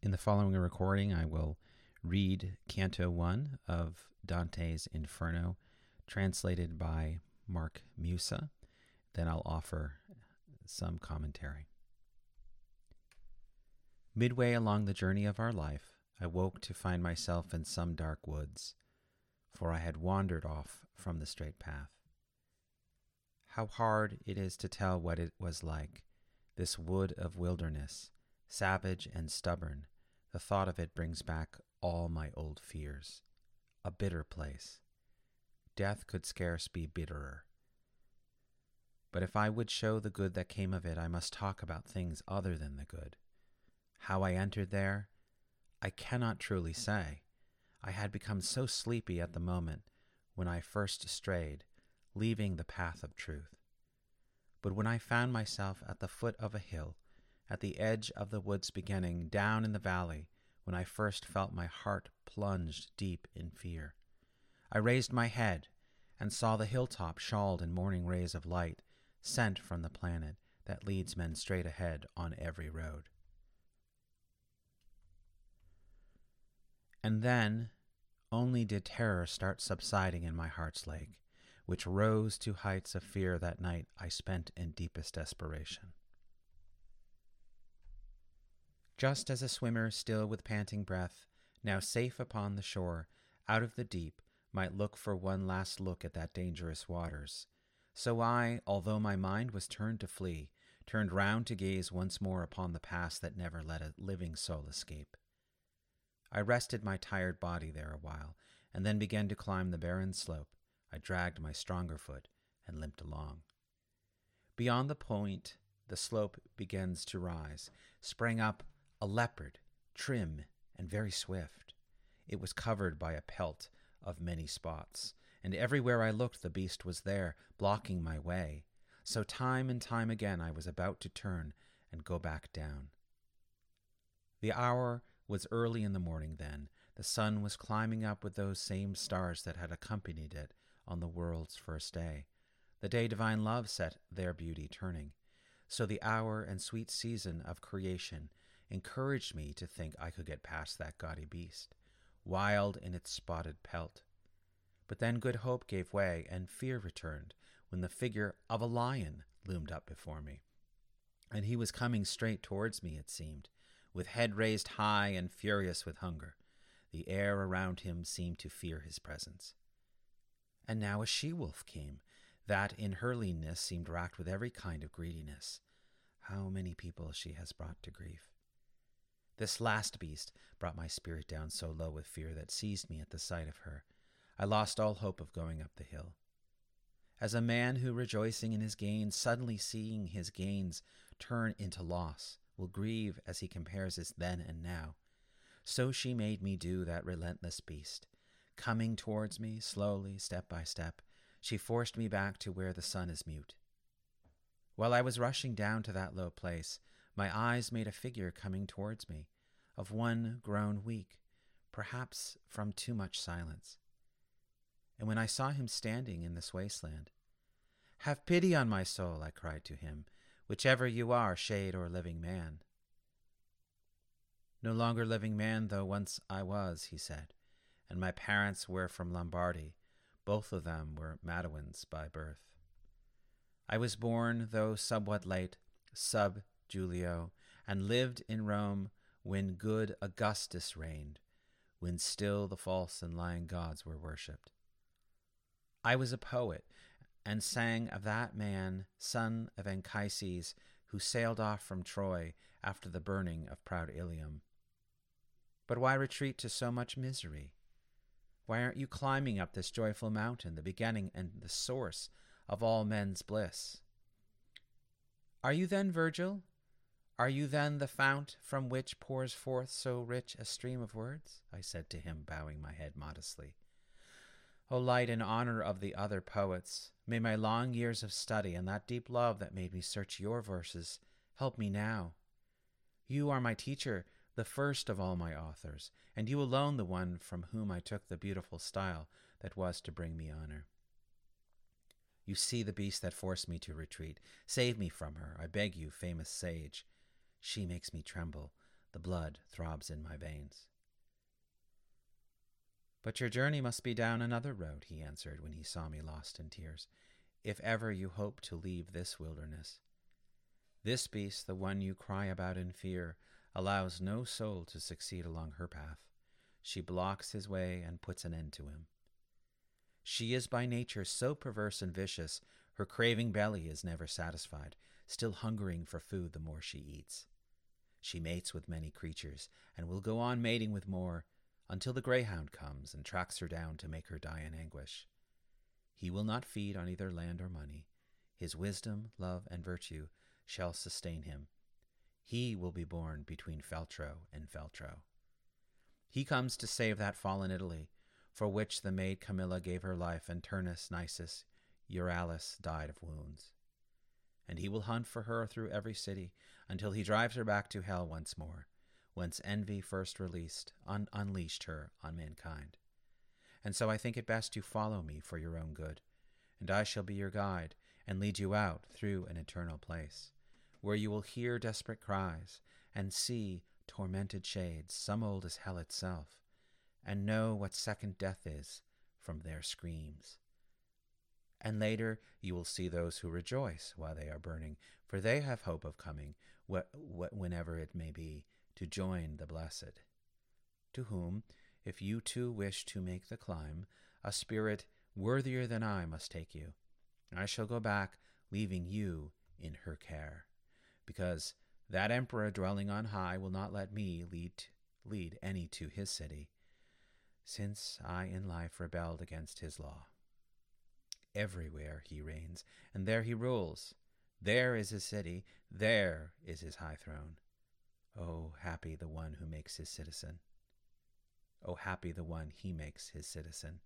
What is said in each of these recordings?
In the following recording, I will read Canto 1 of Dante's Inferno, translated by Mark Musa. Then I'll offer some commentary. Midway along the journey of our life, I woke to find myself in some dark woods, for I had wandered off from the straight path. How hard it is to tell what it was like, this wood of wilderness savage and stubborn, the thought of it brings back all my old fears. A bitter place. Death could scarce be bitterer. But if I would show the good that came of it, I must talk about things other than the good. How I entered there, I cannot truly say. I had become so sleepy at the moment when I first strayed, leaving the path of truth. But when I found myself at the foot of a hill, at the edge of the wood's beginning, down in the valley, when I first felt my heart plunged deep in fear. I raised my head and saw the hilltop shawled in morning rays of light sent from the planet that leads men straight ahead on every road. And then only did terror start subsiding in my heart's lake, which rose to heights of fear that night I spent in deepest desperation. Just as a swimmer, still with panting breath, now safe upon the shore, out of the deep, might look for one last look at that dangerous waters, so I, although my mind was turned to flee, turned round to gaze once more upon the past that never let a living soul escape. I rested my tired body there a while, and then began to climb the barren slope. I dragged my stronger foot and limped along. Beyond the point, the slope begins to rise, sprang up a leopard, trim and very swift. It was covered by a pelt of many spots, and everywhere I looked the beast was there, blocking my way. So time and time again I was about to turn and go back down. The hour was early in the morning then. The sun was climbing up with those same stars that had accompanied it on the world's first day, the day divine love set their beauty turning. So the hour and sweet season of creation encouraged me to think I could get past that gaudy beast, wild in its spotted pelt. But then good hope gave way, and fear returned when the figure of a lion loomed up before me. And he was coming straight towards me, it seemed, with head raised high and furious with hunger. The air around him seemed to fear his presence. And now a she wolf came, that in her leanness seemed racked with every kind of greediness. How many people she has brought to grief! This last beast brought my spirit down so low with fear that seized me at the sight of her. I lost all hope of going up the hill. As a man who, rejoicing in his gains, suddenly seeing his gains turn into loss, will grieve as he compares his then and now, so she made me do that relentless beast. Coming towards me, slowly, step by step, she forced me back to where the sun is mute. While I was rushing down to that low place, my eyes made a figure coming towards me, of one grown weak, perhaps from too much silence. And when I saw him standing in this wasteland, Have pity on my soul, I cried to him, whichever you are, shade or living man. No longer living man, though once I was, he said, and my parents were from Lombardy. Both of them were Mantuans by birth. I was born, though somewhat late, sub Julio, and lived in Rome when good Augustus reigned, when still the false and lying gods were worshipped. I was a poet, and sang of that man, son of Anchises, who sailed off from Troy after the burning of proud Ilium. But why retreat to so much misery? Why aren't you climbing up this joyful mountain, the beginning and the source of all men's bliss? Are you then Virgil, are you then the fount from which pours forth so rich a stream of words? I said to him, bowing my head modestly. O light and honor of the other poets, may my long years of study and that deep love that made me search your verses help me now. You are my teacher, the first of all my authors, and you alone the one from whom I took the beautiful style that was to bring me honor. You see the beast that forced me to retreat. Save me from her, I beg you, famous sage. She makes me tremble. the blood throbs in my veins. But your journey must be down another road, he answered when he saw me lost in tears, if ever you hope to leave this wilderness. This beast, the one you cry about in fear, allows no soul to succeed along her path. She blocks his way and puts an end to him. She is by nature so perverse and vicious, her craving belly is never satisfied, still hungering for food the more she eats. She mates with many creatures, and will go on mating with more, until the greyhound comes and tracks her down to make her die in anguish. He will not feed on either land or money. His wisdom, love, and virtue shall sustain him. He will be born between Feltro and Feltro. He comes to save that fallen Italy, for which the maid Camilla gave her life, and Turnus, Nisus, Euryalus died of wounds. And he will hunt for her through every city, until he drives her back to hell once more, whence envy first released, un- unleashed her on mankind. And so I think it best you follow me for your own good, and I shall be your guide and lead you out through an eternal place, where you will hear desperate cries and see tormented shades, some old as hell itself, and know what second death is from their screams. And later you will see those who rejoice while they are burning, for they have hope of coming, wh- wh- whenever it may be, to join the blessed. To whom, if you too wish to make the climb, a spirit worthier than I must take you. I shall go back, leaving you in her care, because that emperor dwelling on high will not let me lead lead any to his city, since I in life rebelled against his law. Everywhere he reigns, and there he rules. There is his city, there is his high throne. Oh, happy the one who makes his citizen. Oh, happy the one he makes his citizen.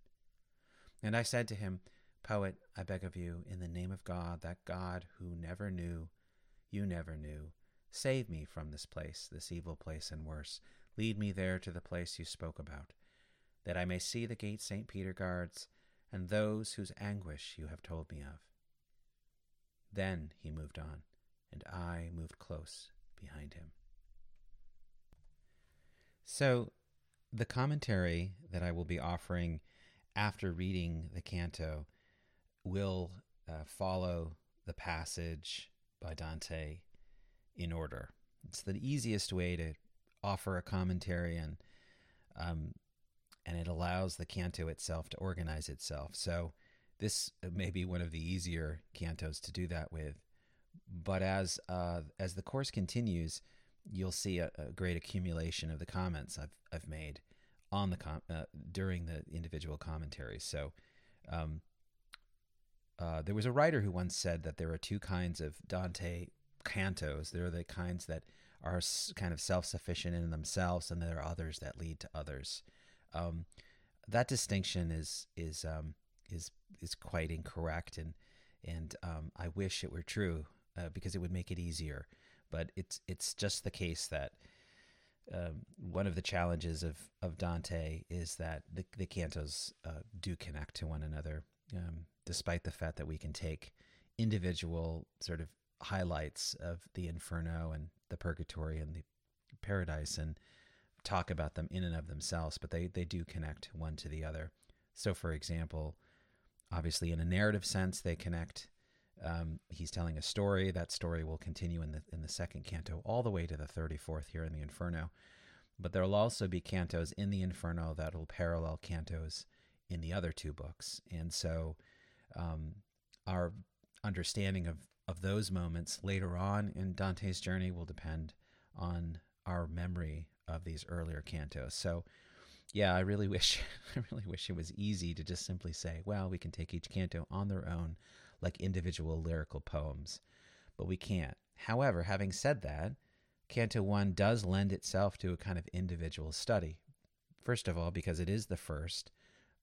And I said to him, Poet, I beg of you, in the name of God, that God who never knew, you never knew, save me from this place, this evil place and worse. Lead me there to the place you spoke about, that I may see the gate St. Peter guards, and those whose anguish you have told me of. Then he moved on, and I moved close behind him. So, the commentary that I will be offering after reading the canto will uh, follow the passage by Dante in order. It's the easiest way to offer a commentary, and um, and it allows the canto itself to organize itself. So this may be one of the easier cantos to do that with. But as uh, as the course continues, you'll see a, a, great accumulation of the comments I've I've made on the com- uh, during the individual commentaries. So. Um, uh, there was a writer who once said that there are two kinds of Dante cantos. There are the kinds that are kind of self sufficient in themselves, and there are others that lead to others. Um, that distinction is is um, is is quite incorrect, and and um, I wish it were true uh, because it would make it easier. But it's it's just the case that um, one of the challenges of of Dante is that the the cantos uh, do connect to one another, um, despite the fact that we can take individual sort of highlights of the Inferno and the Purgatory and the Paradise and talk about them in and of themselves, but they, they do connect one to the other. So, for example, obviously in a narrative sense, they connect. Um, he's telling a story. That story will continue in the in the second canto all the way to the thirty fourth here in the Inferno. But there will also be cantos in the Inferno that will parallel cantos in the other two books, and so um, our understanding of of those moments later on in Dante's journey will depend on our memory of these earlier cantos. So, yeah, I really wish I really wish it was easy to just simply say, well, we can take each canto on their own like individual lyrical poems, but we can't. However, having said that, Canto 1 does lend itself to a kind of individual study. First of all, because it is the first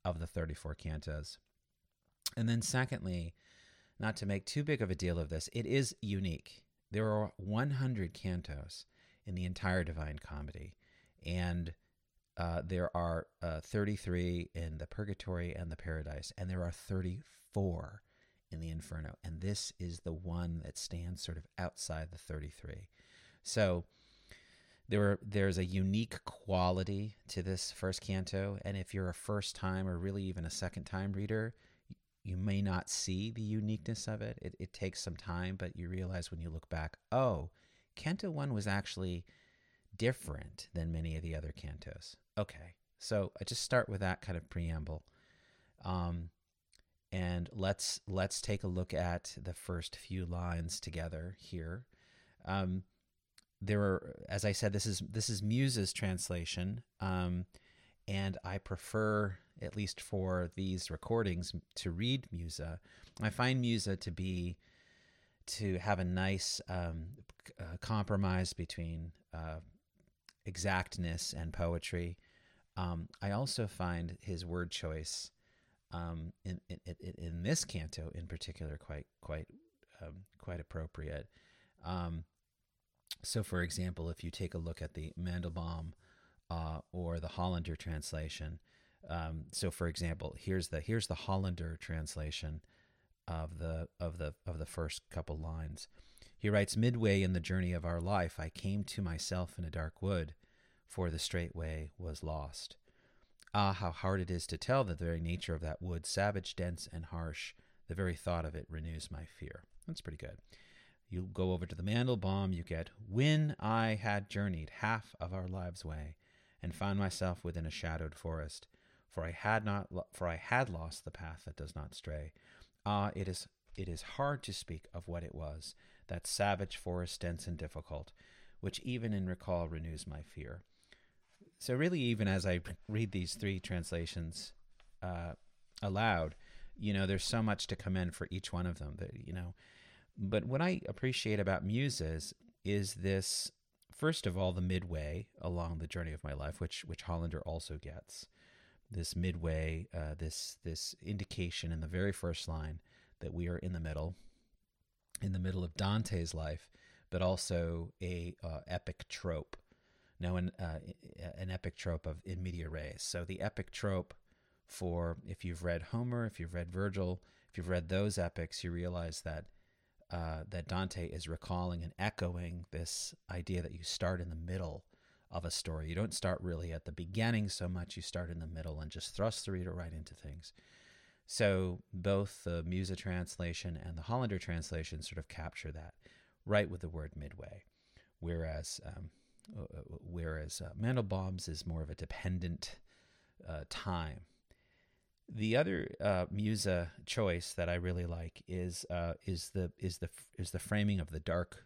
of the 34 cantos. And then secondly, not to make too big of a deal of this, it is unique. There are 100 cantos in the entire Divine Comedy, and uh, there are uh, 33 in the Purgatory and the Paradise, and there are 34 in the Inferno. And this is the one that stands sort of outside the 33. So there are, there's a unique quality to this first canto, and if you're a first time or really even a second time reader, you may not see the uniqueness of it. it. It takes some time, but you realize when you look back, oh, Canto 1 was actually different than many of the other cantos. Okay, so I just start with that kind of preamble. Um, and let's let's take a look at the first few lines together here. Um, there are, as I said, this is this is Musa's translation, um, and I prefer, at least for these recordings, to read Musa. I find Musa to be to have a nice um, uh, compromise between uh, exactness and poetry. Um, I also find his word choice um, in, in, in this canto in particular quite quite um, quite appropriate. Um, so, for example, if you take a look at the Mandelbaum uh, or the Hollander translation, um, so for example, here's the here's the Hollander translation of the of the of the first couple lines. He writes, Midway in the journey of our life, I came to myself in a dark wood, for the straight way was lost. Ah, how hard it is to tell the very nature of that wood, savage, dense, and harsh. The very thought of it renews my fear. That's pretty good. You go over to the Mandelbaum, you get, When I had journeyed half of our lives' way, and found myself within a shadowed forest, for I had not, for I had lost the path that does not stray. Ah, it is, it is hard to speak of what it was, that savage forest dense and difficult, which even in recall renews my fear. So, really, even as I read these three translations uh, aloud, you know, there's so much to commend for each one of them. That you know, but what I appreciate about Musa's is this. First of all, the midway along the journey of my life, which which Hollander also gets, this midway, uh, this this indication in the very first line that we are in the middle, in the middle of Dante's life, but also a uh, epic trope. Now, an, uh, an epic trope of in media res. So the epic trope for if you've read Homer, if you've read Virgil, if you've read those epics, you realize that uh, that Dante is recalling and echoing this idea that you start in the middle of a story. You don't start really at the beginning so much; you start in the middle and just thrust the reader right into things. So both the Musa translation and the Hollander translation sort of capture that right with the word midway, whereas um, uh, uh whereas uh, Mandelbaum's is more of a dependent uh, time. The other uh, Musa choice that I really like is uh, is the is the is the framing of the dark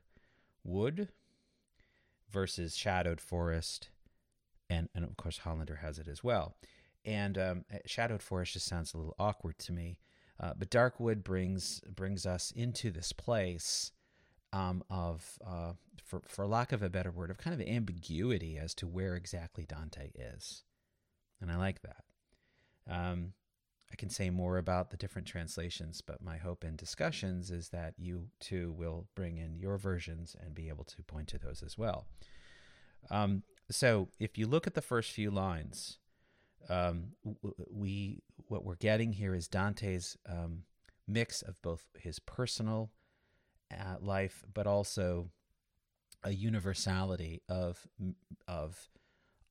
wood versus shadowed forest, and and of course Hollander has it as well. And um, eh, Shadowed Forest just sounds a little awkward to me. Uh, but Darkwood brings brings us into this place um, of, uh, for for lack of a better word, of kind of ambiguity as to where exactly Dante is, and I like that. Um, I can say more about the different translations, but my hope in discussions is that you too will bring in your versions and be able to point to those as well. Um, so if you look at the first few lines, um, we what we're getting here is Dante's um, mix of both his personal uh, life, but also a universality of of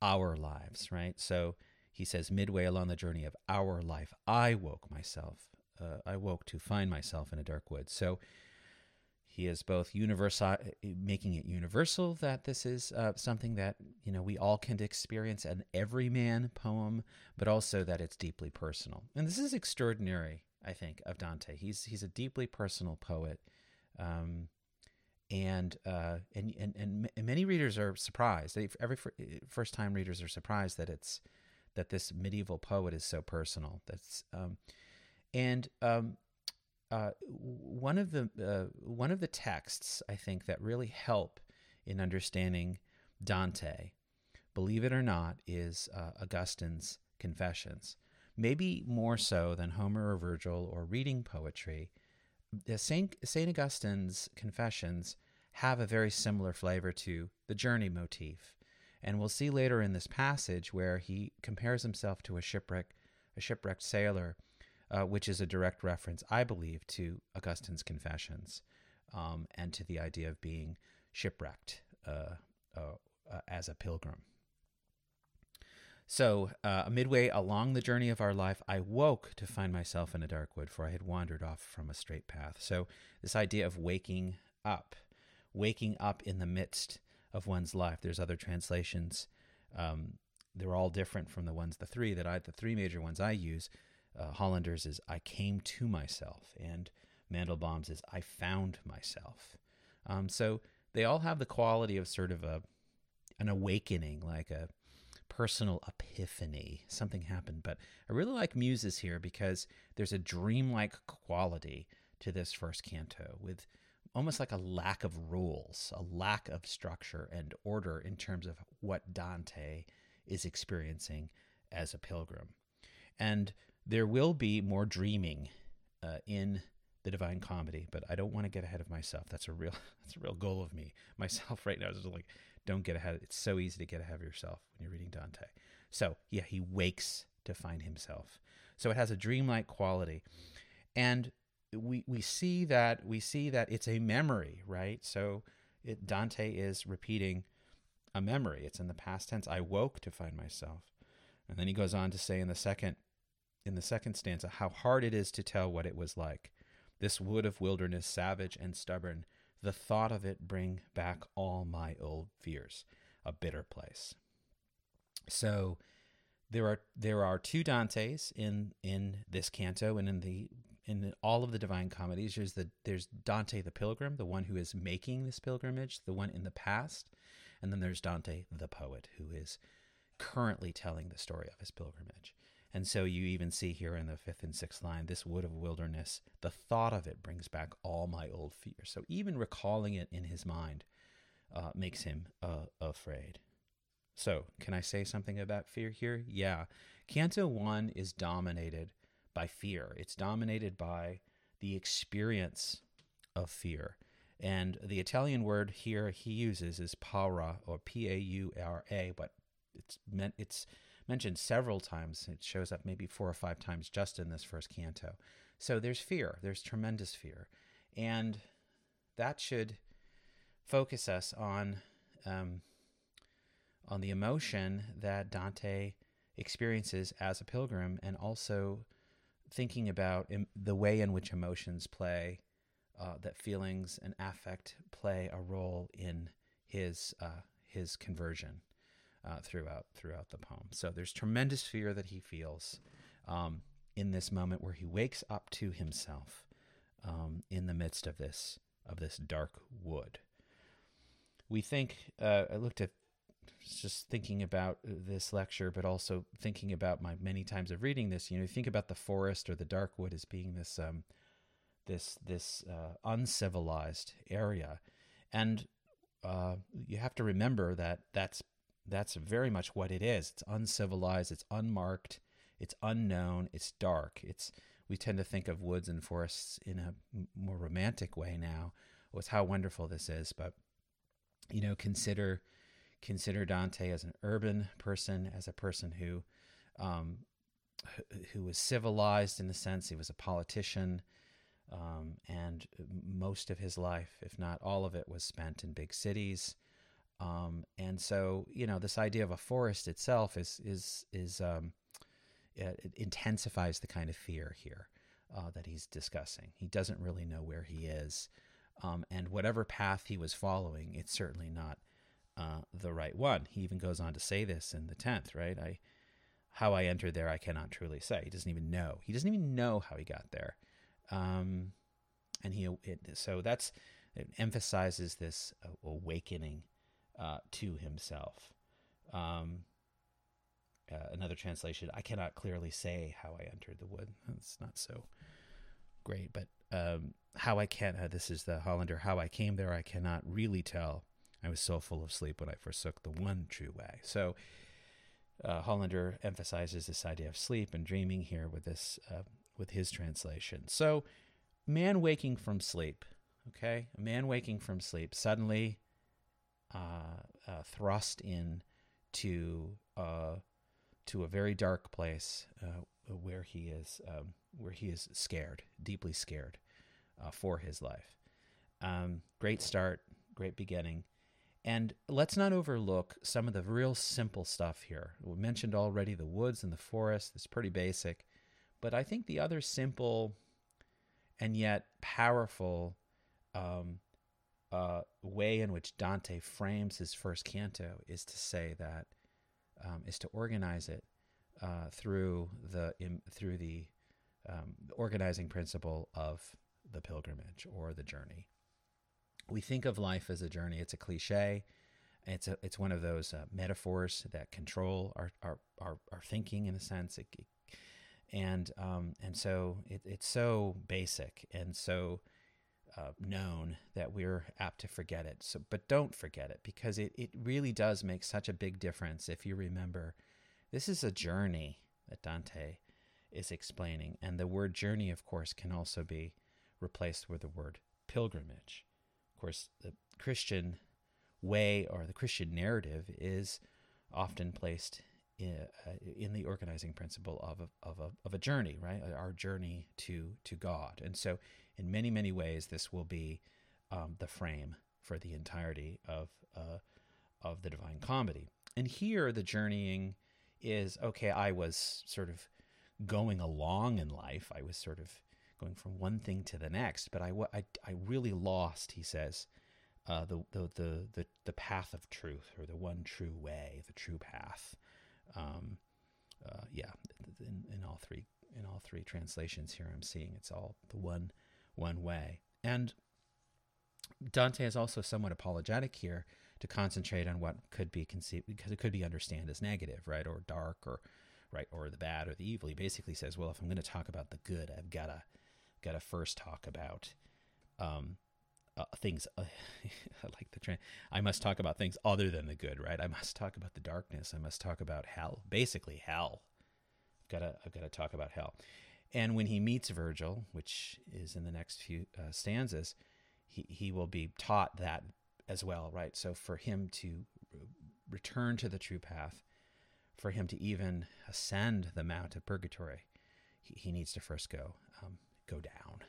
our lives, right? So he says, midway along the journey of our life, I woke myself. Uh, I woke to find myself in a dark wood. So he is both universal, making it universal that this is uh, something that you know we all can experience, an everyman poem, but also that it's deeply personal. And this is extraordinary, I think, of Dante. He's he's a deeply personal poet, um, and, uh, and and and many readers are surprised. Every first time readers are surprised that it's that this medieval poet is so personal. That's um, and um, uh, one of the uh, one of the texts I think that really help in understanding Dante, believe it or not, is uh, Augustine's Confessions. Maybe more so than Homer or Virgil or reading poetry, Saint Saint Augustine's Confessions have a very similar flavor to the journey motif, and we'll see later in this passage where he compares himself to a shipwreck, a shipwrecked sailor uh, which is a direct reference, I believe, to Augustine's Confessions um, and to the idea of being shipwrecked uh, uh, uh, as a pilgrim. So, uh, midway along the journey of our life, I woke to find myself in a dark wood, for I had wandered off from a straight path. So, this idea of waking up, waking up in the midst of one's life. There's other translations. Um, they're all different from the ones, the three that I, the three major ones I use. Uh, Hollander's is I came to myself, and Mandelbaum's is I found myself. Um, so they all have the quality of sort of a an awakening, like a personal epiphany. Something happened. But I really like Musa's here because there's a dreamlike quality to this first canto with almost like a lack of rules, a lack of structure and order in terms of what Dante is experiencing as a pilgrim. And there will be more dreaming uh, in the Divine Comedy, but I don't want to get ahead of myself. That's a real that's a real goal of me myself right now. Is like don't get ahead. It's so easy to get ahead of yourself when you're reading Dante. So yeah, he wakes to find himself. So it has a dreamlike quality, and we we see that we see that it's a memory, right? So it, Dante is repeating a memory. It's in the past tense. I woke to find myself, and then he goes on to say in the second in the second stanza how hard it is to tell what it was like. This wood of wilderness, savage and stubborn, the thought of it bring back all my old fears. A bitter place. So there are there are two Dantes in in this canto and in the in all of the divine comedies there's the there's Dante the pilgrim the one who is making this pilgrimage the one in the past and then there's Dante the poet who is currently telling the story of his pilgrimage. And so you even see here in the fifth and sixth line this wood of wilderness the thought of it brings back all my old fears. So even recalling it in his mind uh, makes him uh, afraid. So can i say something about fear here? Yeah. Canto 1 is dominated by fear. It's dominated by the experience of fear. And the Italian word here he uses is paura or P A U R A, but it's meant it's mentioned several times. It shows up maybe four or five times just in this first canto. So there's fear. There's tremendous fear, and that should focus us on um, on the emotion that Dante experiences as a pilgrim, and also thinking about the way in which emotions play, uh, that feelings and affect play a role in his uh, his conversion uh, throughout throughout the poem. So there's tremendous fear that he feels um, in this moment where he wakes up to himself um, in the midst of this of this dark wood. We think uh, I looked at just thinking about this lecture, but also thinking about my many times of reading this. You know, think about the forest or the dark wood as being this um, this this uh, uncivilized area, and uh, you have to remember that that's that's very much what it is. It's uncivilized. It's unmarked. It's unknown. It's dark. It's we tend to think of woods and forests in a more romantic way now. With how wonderful this is, but you know, consider consider Dante as an urban person, as a person who um, who was civilized in the sense he was a politician, um, and most of his life, if not all of it, was spent in big cities. Um, and so, you know, this idea of a forest itself is is is um, it intensifies the kind of fear here uh, that he's discussing. He doesn't really know where he is, um, and whatever path he was following, it's certainly not uh, the right one. He even goes on to say this in the tenth, right? I how I entered there, I cannot truly say. He doesn't even know. He doesn't even know how he got there, um, and he it, so that's it emphasizes this awakening uh, to himself. Um, uh, another translation: I cannot clearly say how I entered the wood. That's not so great, but um, how I can. Uh, this is the Hollander. How I came there, I cannot really tell I was so full of sleep when I forsook the one true way. So uh, Hollander emphasizes this idea of sleep and dreaming here with this uh, with his translation. So man waking from sleep, okay, a man waking from sleep suddenly uh, uh thrust in to uh, to a very dark place uh, where he is um, where he is scared, deeply scared for his life. Um, great start, great beginning And let's not overlook some of the real simple stuff here. We mentioned already the woods and the forest. It's pretty basic. But I think the other simple and yet powerful um, uh, way in which Dante frames his first canto is to say that um, is to organize it uh, through the through the um, organizing principle of the pilgrimage or the journey. We think of life as a journey. It's a cliche. It's a, it's one of those uh, metaphors that control our, our, our, our, thinking in a sense. It, and um, and so it, it's so basic and so uh, known that we're apt to forget it. So, but don't forget it because it, it really does make such a big difference if you remember this is a journey that Dante is explaining. And the word journey, of course, can also be replaced with the word pilgrimage. Course, the Christian way or the Christian narrative is often placed in, uh, in the organizing principle of a, of, a, of a journey, right? Our journey to, to God. And so, in many, many ways, this will be um, the frame for the entirety of, uh, of the Divine Comedy. And here, the journeying is okay, I was sort of going along in life. I was sort of going from one thing to the next, but I, I, I really lost, he says, uh, the, the, the, the, the path of truth or the one true way, the true path. Um, uh, yeah, in, in all three in all three translations here, I'm seeing it's all the one one way. And Dante is also somewhat apologetic here to concentrate on what could be conceived because it could be understood as negative, right, or dark, or right, or the bad or the evil. He basically says, well, if I'm going to talk about the good, I've got to got to first talk about um, uh, things. Uh, I like the trend. I must talk about things other than the good, right? I must talk about the darkness. I must talk about hell. Basically, hell. I've got to I've got to talk about hell. And when he meets Virgil, which is in the next few uh, stanzas, he he will be taught that as well, right? So for him to return to the true path, for him to even ascend the mount of purgatory, he, he needs to first go um, go down.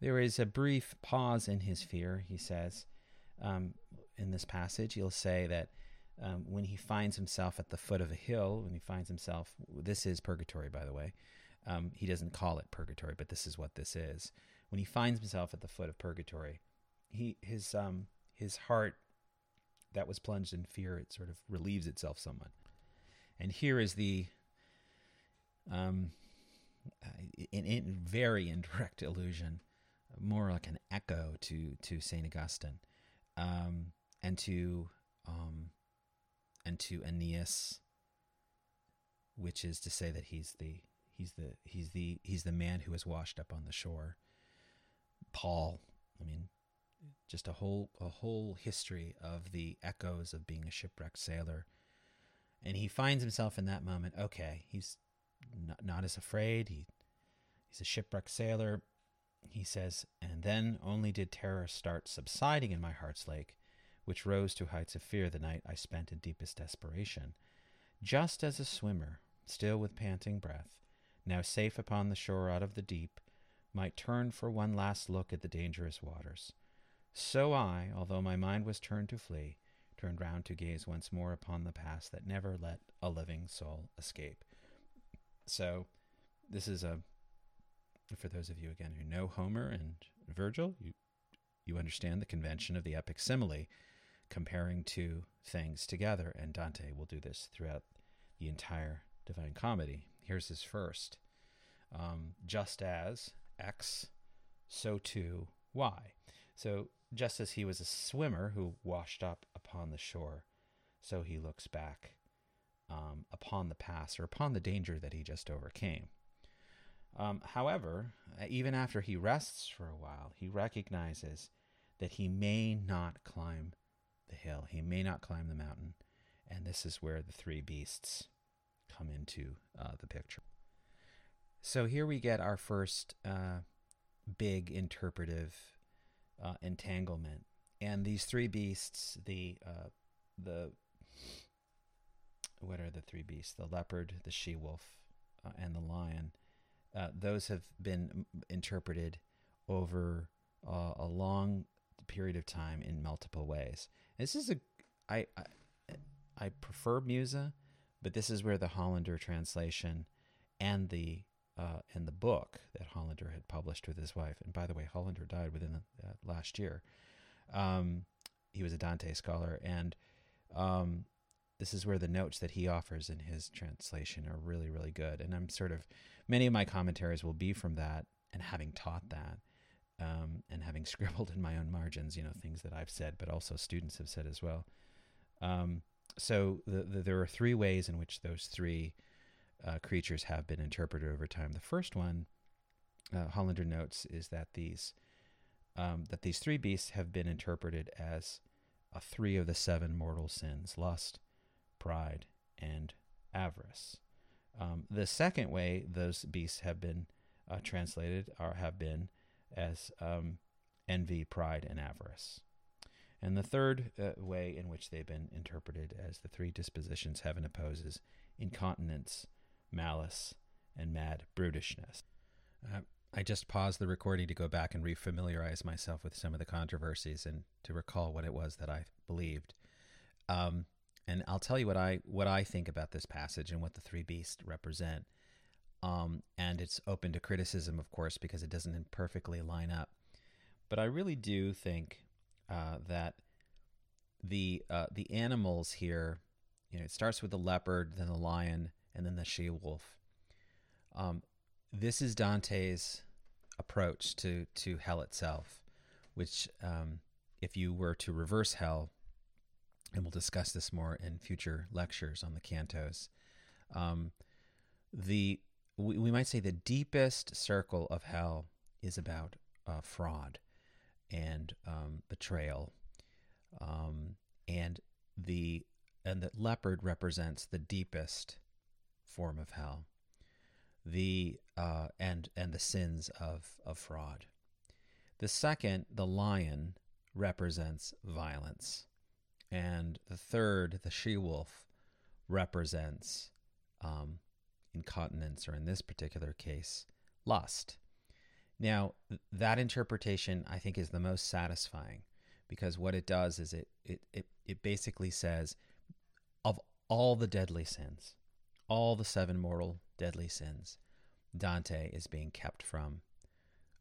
There is a brief pause in his fear, he says. Um, in this passage, he'll say that um, when he finds himself at the foot of a hill, when he finds himself, this is purgatory, by the way. Um, he doesn't call it purgatory, but this is what this is. When he finds himself at the foot of purgatory, he his um his heart that was plunged in fear it sort of relieves itself somewhat and here is the um in, in very indirect allusion more like an echo to to saint augustine um and to um and to aeneas which is to say that he's the he's the he's the he's the man who was washed up on the shore paul i mean just a whole a whole history of the echoes of being a shipwrecked sailor. And he finds himself in that moment. Okay, he's not, not as afraid. He he's a shipwrecked sailor. He says, and then only did terror start subsiding in my heart's lake, which rose to heights of fear the night I spent in deepest desperation. Just as a swimmer, still with panting breath, now safe upon the shore out of the deep, might turn for one last look at the dangerous waters so I, although my mind was turned to flee, turned round to gaze once more upon the past that never let a living soul escape. So, this is a for those of you again who know Homer and Virgil, you you understand the convention of the epic simile, comparing two things together, and Dante will do this throughout the entire Divine Comedy. Here's his first: um, just as X, so too Y. So just as he was a swimmer who washed up upon the shore, so he looks back um, upon the past or upon the danger that he just overcame. Um, however, even after he rests for a while, he recognizes that he may not climb the hill, he may not climb the mountain, and this is where the three beasts come into uh, the picture. So here we get our first uh, big interpretive uh, entanglement. And these three beasts, the uh, the what are the three beasts? The leopard, the she wolf, uh, and the lion. Uh, those have been interpreted over uh, a long period of time in multiple ways. This is a I I, I prefer Musa, but this is where the Hollander translation and the uh, and the book that Hollander had published with his wife. And by the way, Hollander died within the, uh, last year. Um, he was a Dante scholar, and um, this is where the notes that he offers in his translation are really, really good. And I'm sort of many of my commentaries will be from that, and having taught that, um, and having scribbled in my own margins, you know, things that I've said, but also students have said as well. Um, so the, the, there are three ways in which those three uh, creatures have been interpreted over time. The first one, uh, Hollander notes, is that these um, that these three beasts have been interpreted as uh, three of the seven mortal sins: lust, pride, and avarice. Um, the second way those beasts have been uh, translated are have been as um, envy, pride, and avarice. And the third uh, way in which they've been interpreted as the three dispositions heaven opposes incontinence, malice, and mad brutishness. Uh, I just paused the recording to go back and refamiliarize myself with some of the controversies and to recall what it was that I believed. Um, and I'll tell you what I what I think about this passage and what the three beasts represent. Um, and it's open to criticism, of course, because it doesn't perfectly line up. But I really do think uh, that the uh, the animals here, you know, it starts with the leopard, then the lion, and then the she wolf. Um, this is Dante's approach to to hell itself, which, um, if you were to reverse hell, and we'll discuss this more in future lectures on the cantos. Um, the we, we might say the deepest circle of hell is about uh, fraud and um, betrayal, um, and the and the leopard represents the deepest form of hell, the uh, and and the sins of of fraud. The second, the lion, represents violence, and the third, the she wolf, represents um, incontinence, or in this particular case, lust. Now, that interpretation I think is the most satisfying because what it does is it, it, it, it basically says of all the deadly sins, all the seven mortal deadly sins, Dante is being kept from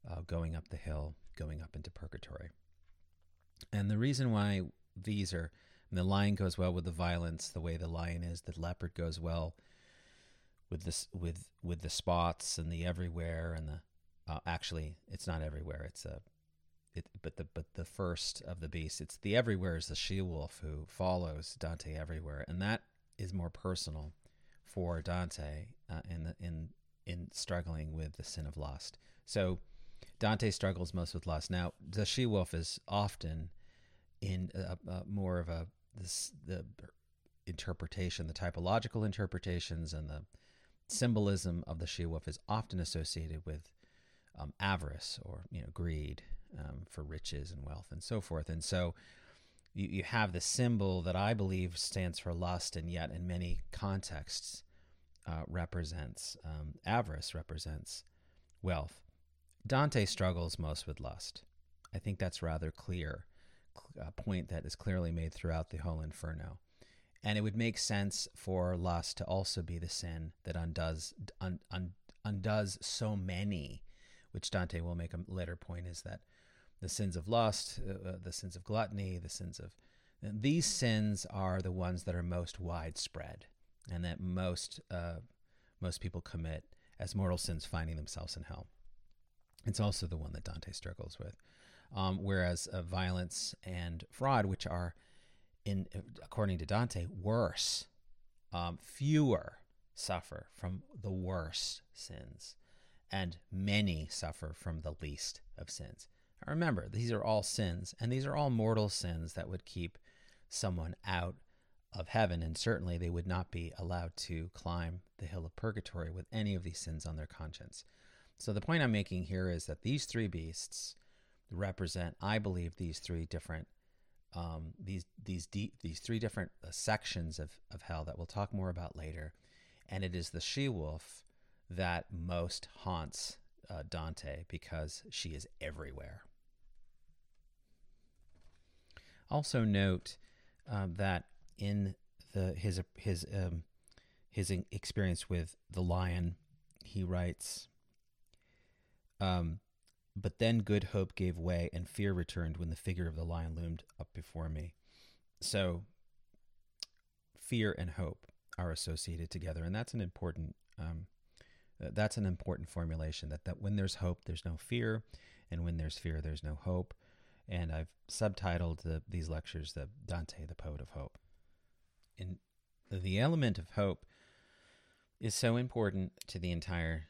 uh, going up the hill, going up into purgatory. And the reason why these are the lion goes well with the violence, the way the lion is, the leopard goes well with this with with the spots and the everywhere and the uh, actually it's not everywhere it's a it, but the but the first of the beasts it's the everywhere is the she wolf who follows Dante everywhere. And that is more personal for Dante uh, in the, in in struggling with the sin of lust. So Dante struggles most with lust. Now the she wolf is often in a, a more of a this the interpretation the typological interpretations and the symbolism of the she wolf is often associated with um, avarice or you know greed um, for riches and wealth and so forth. And so you, you have the symbol that I believe stands for lust, and yet in many contexts uh, represents um, avarice, represents wealth. Dante struggles most with lust. I think that's rather clear, a point that is clearly made throughout the whole Inferno. And it would make sense for lust to also be the sin that undoes un, un, undoes so many, which Dante will make a later point is that the sins of lust, uh, uh the sins of gluttony, the sins of these sins are the ones that are most widespread and that most uh, most people commit as mortal sins, finding themselves in hell. It's also the one that Dante struggles with. Um, whereas uh, violence and fraud, which are in according to Dante, worse. Um, fewer suffer from the worst sins, and many suffer from the least of sins. Now remember, these are all sins, and these are all mortal sins that would keep someone out of heaven, and certainly they would not be allowed to climb the hill of purgatory with any of these sins on their conscience. So the point I'm making here is that these three beasts represent, I believe, these three different um, these these deep, these three different uh, sections of, of hell that we'll talk more about later, and it is the she wolf that most haunts uh, Dante because she is everywhere. Also note uh, that in the his his um, his experience with the lion, he writes, um, "But then good hope gave way, and fear returned when the figure of the lion loomed up before me." So, fear and hope are associated together, and that's an important um, uh, that's an important formulation. That that when there's hope, there's no fear, and when there's fear, there's no hope. And I've subtitled the, these lectures the Dante, the poet of hope. In the element of hope is so important to the entire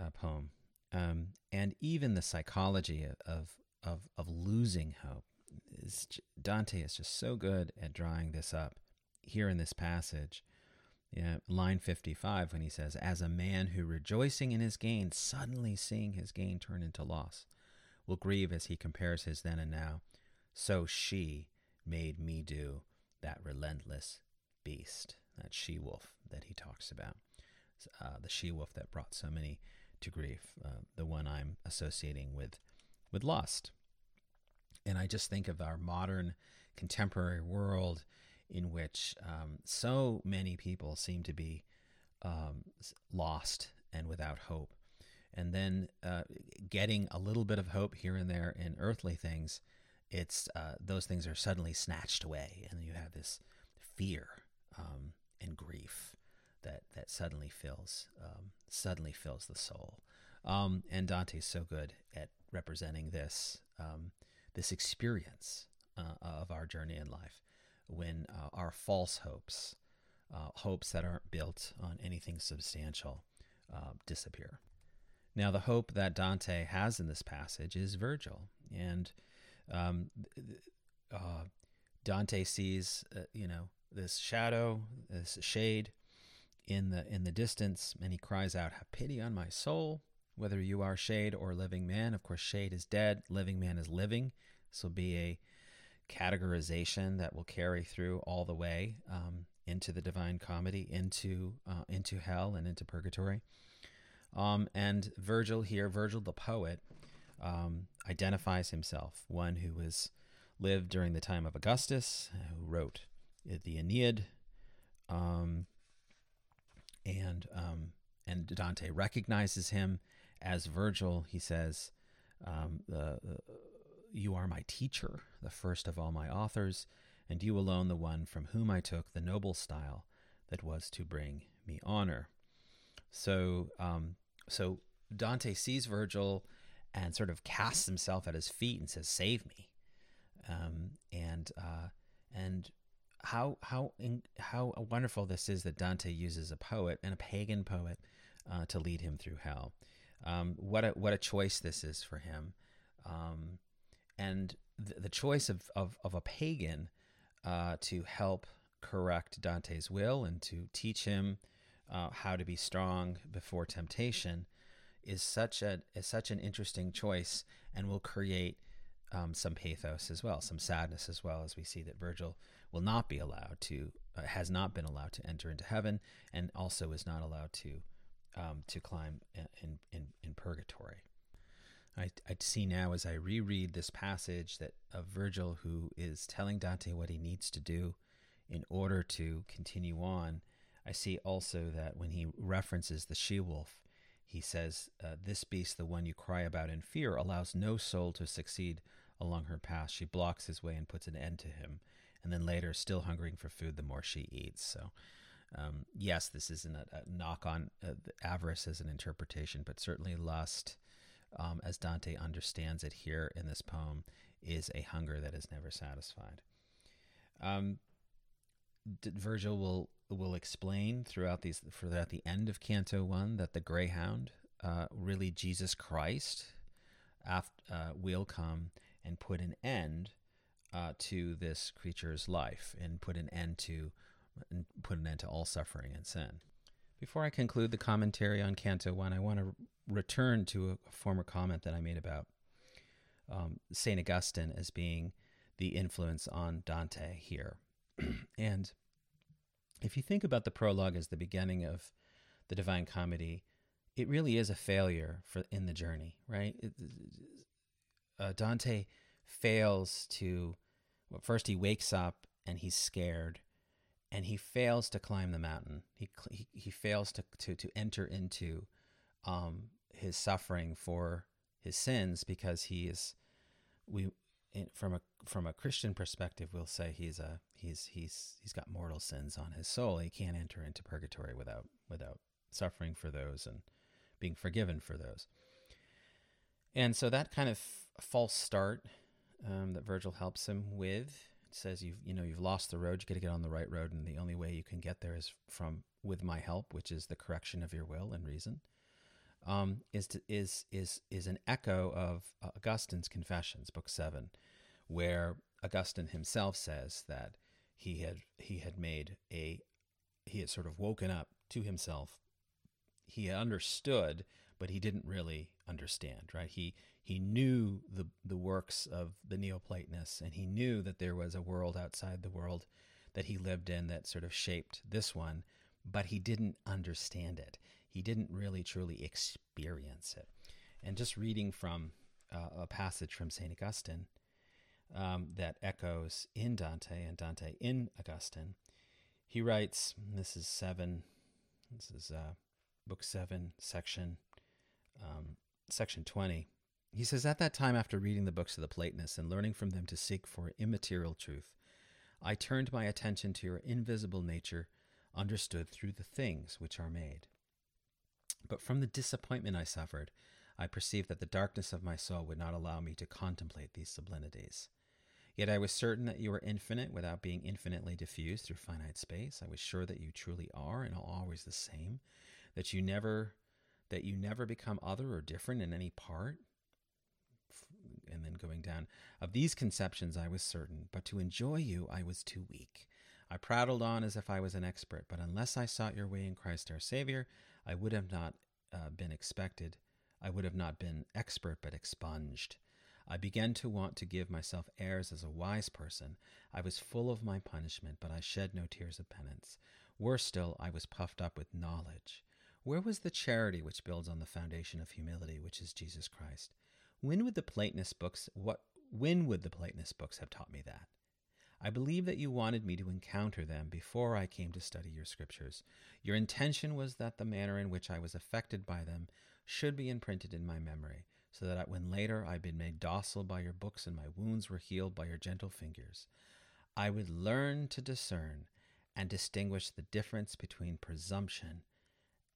uh, poem, um, and even the psychology of of of losing hope. Is, Dante is just so good at drawing this up here in this passage. Yeah, line 55 when he says, As a man who rejoicing in his gain, suddenly seeing his gain turn into loss, will grieve as he compares his then and now, so she made me do that relentless beast, that she wolf that he talks about, uh, the she wolf that brought so many to grief, uh, the one I'm associating with, with lust. And I just think of our modern contemporary world in which um, so many people seem to be um, lost and without hope. And then uh, getting a little bit of hope here and there in earthly things, it's uh, those things are suddenly snatched away, and you have this fear um, and grief that that suddenly fills um, suddenly fills the soul. Um, and Dante's so good at representing this um, this experience uh, of our journey in life when uh, our false hopes, uh, hopes that aren't built on anything substantial, uh, disappear. Now, the hope that Dante has in this passage is Virgil, and um, uh, Dante sees, uh, you know, this shadow, this shade in the in the distance, and he cries out, "Have pity on my soul." Whether you are shade or living man, of course, shade is dead, living man is living. This will be a categorization that will carry through all the way um, into the Divine Comedy, into uh, into hell and into purgatory. Um, and Virgil here, Virgil the poet, um, identifies himself one who was lived during the time of Augustus, who wrote the Aeneid, um, and um, and Dante recognizes him as Virgil. He says, um, the, the you are my teacher, the first of all my authors, and you alone the one from whom I took the noble style that was to bring me honor. So, um, so Dante sees Virgil and sort of casts himself at his feet and says, "Save me," um, and uh, and how how in, how wonderful this is that Dante uses a poet and a pagan poet uh, to lead him through hell. Um, what a what a choice this is for him. Um, and the, the choice of, of, of, a pagan uh, to help correct Dante's will and to teach him uh, how to be strong before temptation is such a is such an interesting choice and will create um, some pathos as well, some sadness as well, as we see that Virgil will not be allowed to, uh, has not been allowed to enter into heaven, and also is not allowed to um, to climb in, in in purgatory. I, I see now as I reread this passage that of Virgil who is telling Dante what he needs to do in order to continue on. I see also that when he references the she wolf, he says, uh, This beast, the one you cry about in fear, allows no soul to succeed along her path. She blocks his way and puts an end to him. And then later, still hungering for food, the more she eats. So, um, yes, this isn't a, a knock on uh, avarice as an interpretation, but certainly lust um, as Dante understands it here in this poem, is a hunger that is never satisfied. Um, Virgil will will explain throughout these throughout the end of Canto One that the greyhound, uh, really Jesus Christ, after, uh, will come and put an end uh, to this creature's life and put an end to and put an end to all suffering and sin. Before I conclude the commentary on Canto One, I want to return to a, former comment that I made about um, St. Augustine as being the influence on Dante here. and if you think about the prologue as the beginning of the Divine Comedy, it really is a failure for in the journey, right? It, uh, Dante fails to, well, first he wakes up and he's scared and he fails to climb the mountain. He he, he fails to, to to enter into um, his suffering for his sins because he is we from a from a Christian perspective we'll say he's a he's he's he's got mortal sins on his soul. He can't enter into purgatory without without suffering for those and being forgiven for those. And so that kind of false start um, that Virgil helps him with says you've you know you've lost the road. You got to get on the right road, and the only way you can get there is from with my help, which is the correction of your will and reason. Um, is to, is is is an echo of Augustine's Confessions, Book Seven, where Augustine himself says that he had he had made a he had sort of woken up to himself. He understood, but he didn't really understand. Right? He he knew the the works of the Neoplatonists, and he knew that there was a world outside the world that he lived in that sort of shaped this one, but he didn't understand it. He didn't really truly experience it. And just reading from uh, a passage from Saint Augustine um, that echoes in Dante and Dante in Augustine, he writes. This is seven. This is uh, book seven, section um, section twenty. He says, At that time, after reading the books of the Platonists and learning from them to seek for immaterial truth, I turned my attention to your invisible nature, understood through the things which are made. But from the disappointment I suffered, I perceived that the darkness of my soul would not allow me to contemplate these sublimities. Yet I was certain that you were infinite without being infinitely diffused through finite space. I was sure that you truly are and always the same, that you never that you never become other or different in any part, and then going down. Of these conceptions I was certain, but to enjoy you I was too weak. I prattled on as if I was an expert, but unless I sought your way in Christ our Savior, I would have not uh, been expected. I would have not been expert, but expunged. I began to want to give myself airs as a wise person. I was full of my punishment, but I shed no tears of penance. Worse still, I was puffed up with knowledge. Where was the charity which builds on the foundation of humility, which is Jesus Christ? When would the Platonist books what when would the Platonist books have taught me that? I believe that you wanted me to encounter them before I came to study your scriptures. Your intention was that the manner in which I was affected by them should be imprinted in my memory, so that when later I had been made docile by your books and my wounds were healed by your gentle fingers, I would learn to discern and distinguish the difference between presumption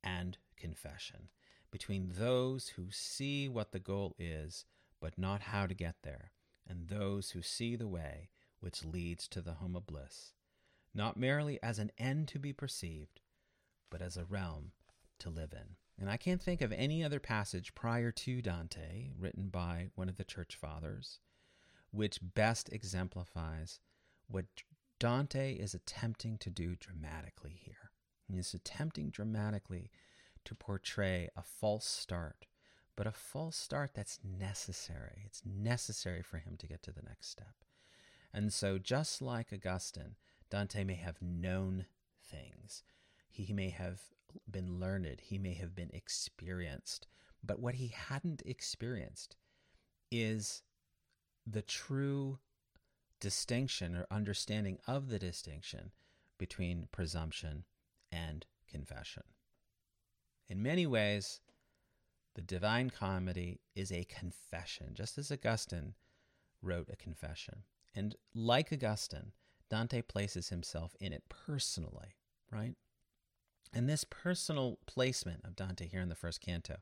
and confession between those who see what the goal is, but not how to get there, and those who see the way which leads to the home of bliss, not merely as an end to be perceived, but as a realm to live in. And I can't think of any other passage prior to Dante, written by one of the church fathers, which best exemplifies what Dante is attempting to do dramatically here. He's attempting dramatically to portray a false start, but a false start that's necessary. It's necessary for him to get to the next step. And so, just like Augustine, Dante may have known things, he may have been learned, he may have been experienced, but what he hadn't experienced is the true distinction or understanding of the distinction between presumption and confession. In many ways, the Divine Comedy is a confession, just as Augustine wrote a confession. And like Augustine, Dante places himself in it personally, right? And this personal placement of Dante here in the first canto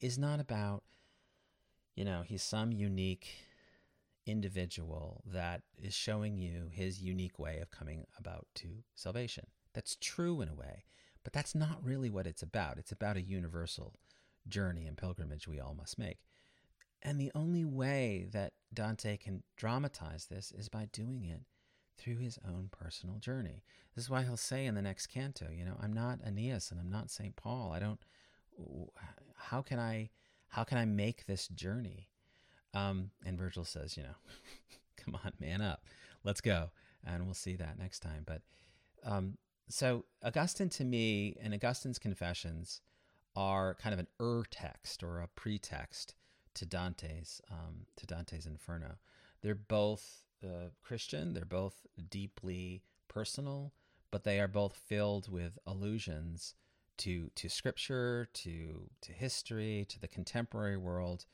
is not about, you know, he's some unique individual that is showing you his unique way of coming about to salvation. That's true in a way. But that's not really what it's about. It's about a universal journey and pilgrimage we all must make. And the only way that Dante can dramatize this is by doing it through his own personal journey. This is why he'll say in the next canto, you know, I'm not Aeneas and I'm not St. Paul. I don't how can I how can I make this journey? Um, and Virgil says, you know, come on, man up. Let's go. And we'll see that next time. But um, so Augustine to me and Augustine's confessions are kind of an ur text or a pretext to Dante's um, to Dante's Inferno. They're both uh, Christian. They're both deeply personal, but they are both filled with allusions to to scripture, to to history, to the contemporary world.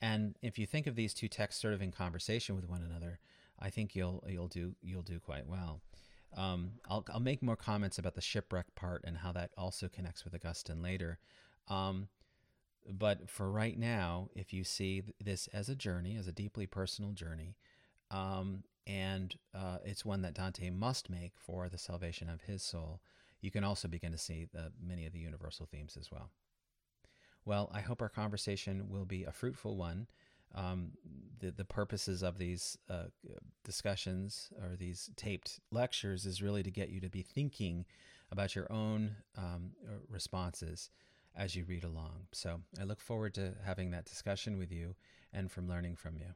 And if you think of these two texts sort of in conversation with one another, I think you'll you'll do you'll do quite well. Um, I'll I'll make more comments about the shipwreck part and how that also connects with Augustine later. Um, but for right now, if you see this as a journey, as a deeply personal journey, um, and uh, it's one that Dante must make for the salvation of his soul, you can also begin to see the, many of the universal themes as well. Well, I hope our conversation will be a fruitful one. Um, the, the purposes of these uh, discussions or these taped lectures is really to get you to be thinking about your own um, responses as you read along. So I look forward to having that discussion with you and from learning from you.